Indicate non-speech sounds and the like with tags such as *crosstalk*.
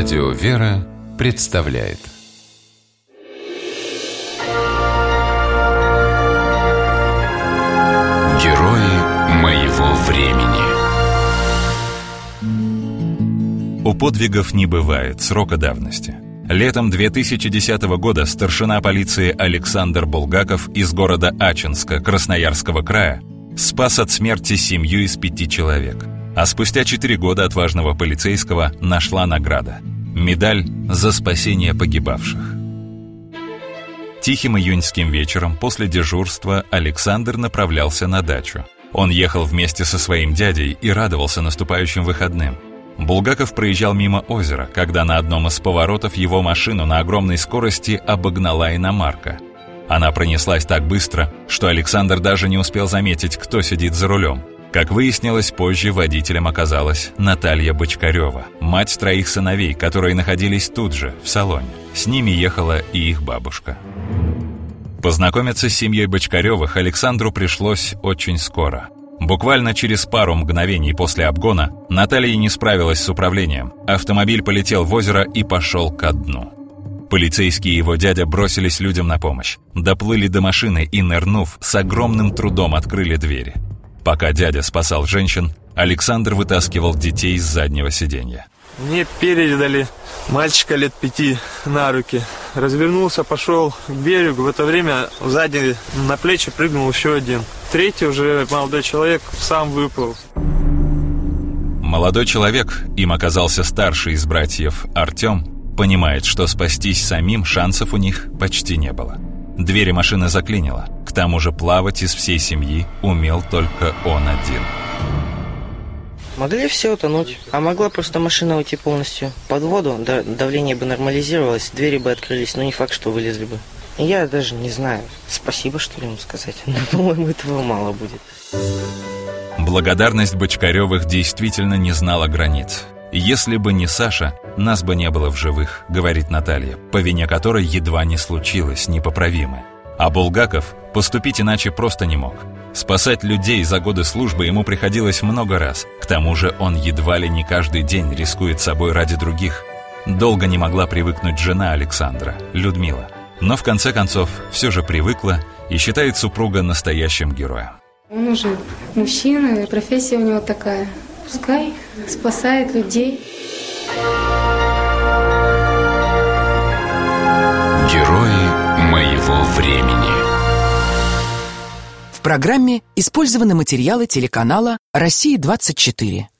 Радио «Вера» представляет. Герои моего времени. У подвигов не бывает срока давности. Летом 2010 года старшина полиции Александр Булгаков из города Ачинска Красноярского края спас от смерти семью из пяти человек – а спустя четыре года отважного полицейского нашла награда – медаль за спасение погибавших. Тихим июньским вечером после дежурства Александр направлялся на дачу. Он ехал вместе со своим дядей и радовался наступающим выходным. Булгаков проезжал мимо озера, когда на одном из поворотов его машину на огромной скорости обогнала иномарка. Она пронеслась так быстро, что Александр даже не успел заметить, кто сидит за рулем – как выяснилось, позже водителем оказалась Наталья Бочкарева, мать троих сыновей, которые находились тут же, в салоне. С ними ехала и их бабушка. Познакомиться с семьей Бочкаревых Александру пришлось очень скоро. Буквально через пару мгновений после обгона Наталья не справилась с управлением. Автомобиль полетел в озеро и пошел ко дну. Полицейские и его дядя бросились людям на помощь. Доплыли до машины и, нырнув, с огромным трудом открыли двери. Пока дядя спасал женщин, Александр вытаскивал детей из заднего сиденья. Мне передали мальчика лет пяти на руки. Развернулся, пошел к берегу. В это время сзади на плечи прыгнул еще один. Третий уже молодой человек сам выплыл. Молодой человек, им оказался старший из братьев Артем, понимает, что спастись самим шансов у них почти не было. Двери машины заклинило. К тому же плавать из всей семьи умел только он один. Могли все утонуть, а могла просто машина уйти полностью. Под воду да, давление бы нормализировалось, двери бы открылись, но не факт, что вылезли бы. Я даже не знаю, спасибо, что ли, ему сказать. *laughs* Но, по-моему, этого мало будет. Благодарность Бочкаревых действительно не знала границ. «Если бы не Саша, нас бы не было в живых», — говорит Наталья, по вине которой едва не случилось непоправимое. А Булгаков поступить иначе просто не мог. Спасать людей за годы службы ему приходилось много раз. К тому же он едва ли не каждый день рискует собой ради других. Долго не могла привыкнуть жена Александра, Людмила. Но в конце концов все же привыкла и считает супруга настоящим героем. Он уже мужчина, профессия у него такая. Пускай спасает людей. Герои моего времени. В программе использованы материалы телеканала «Россия-24».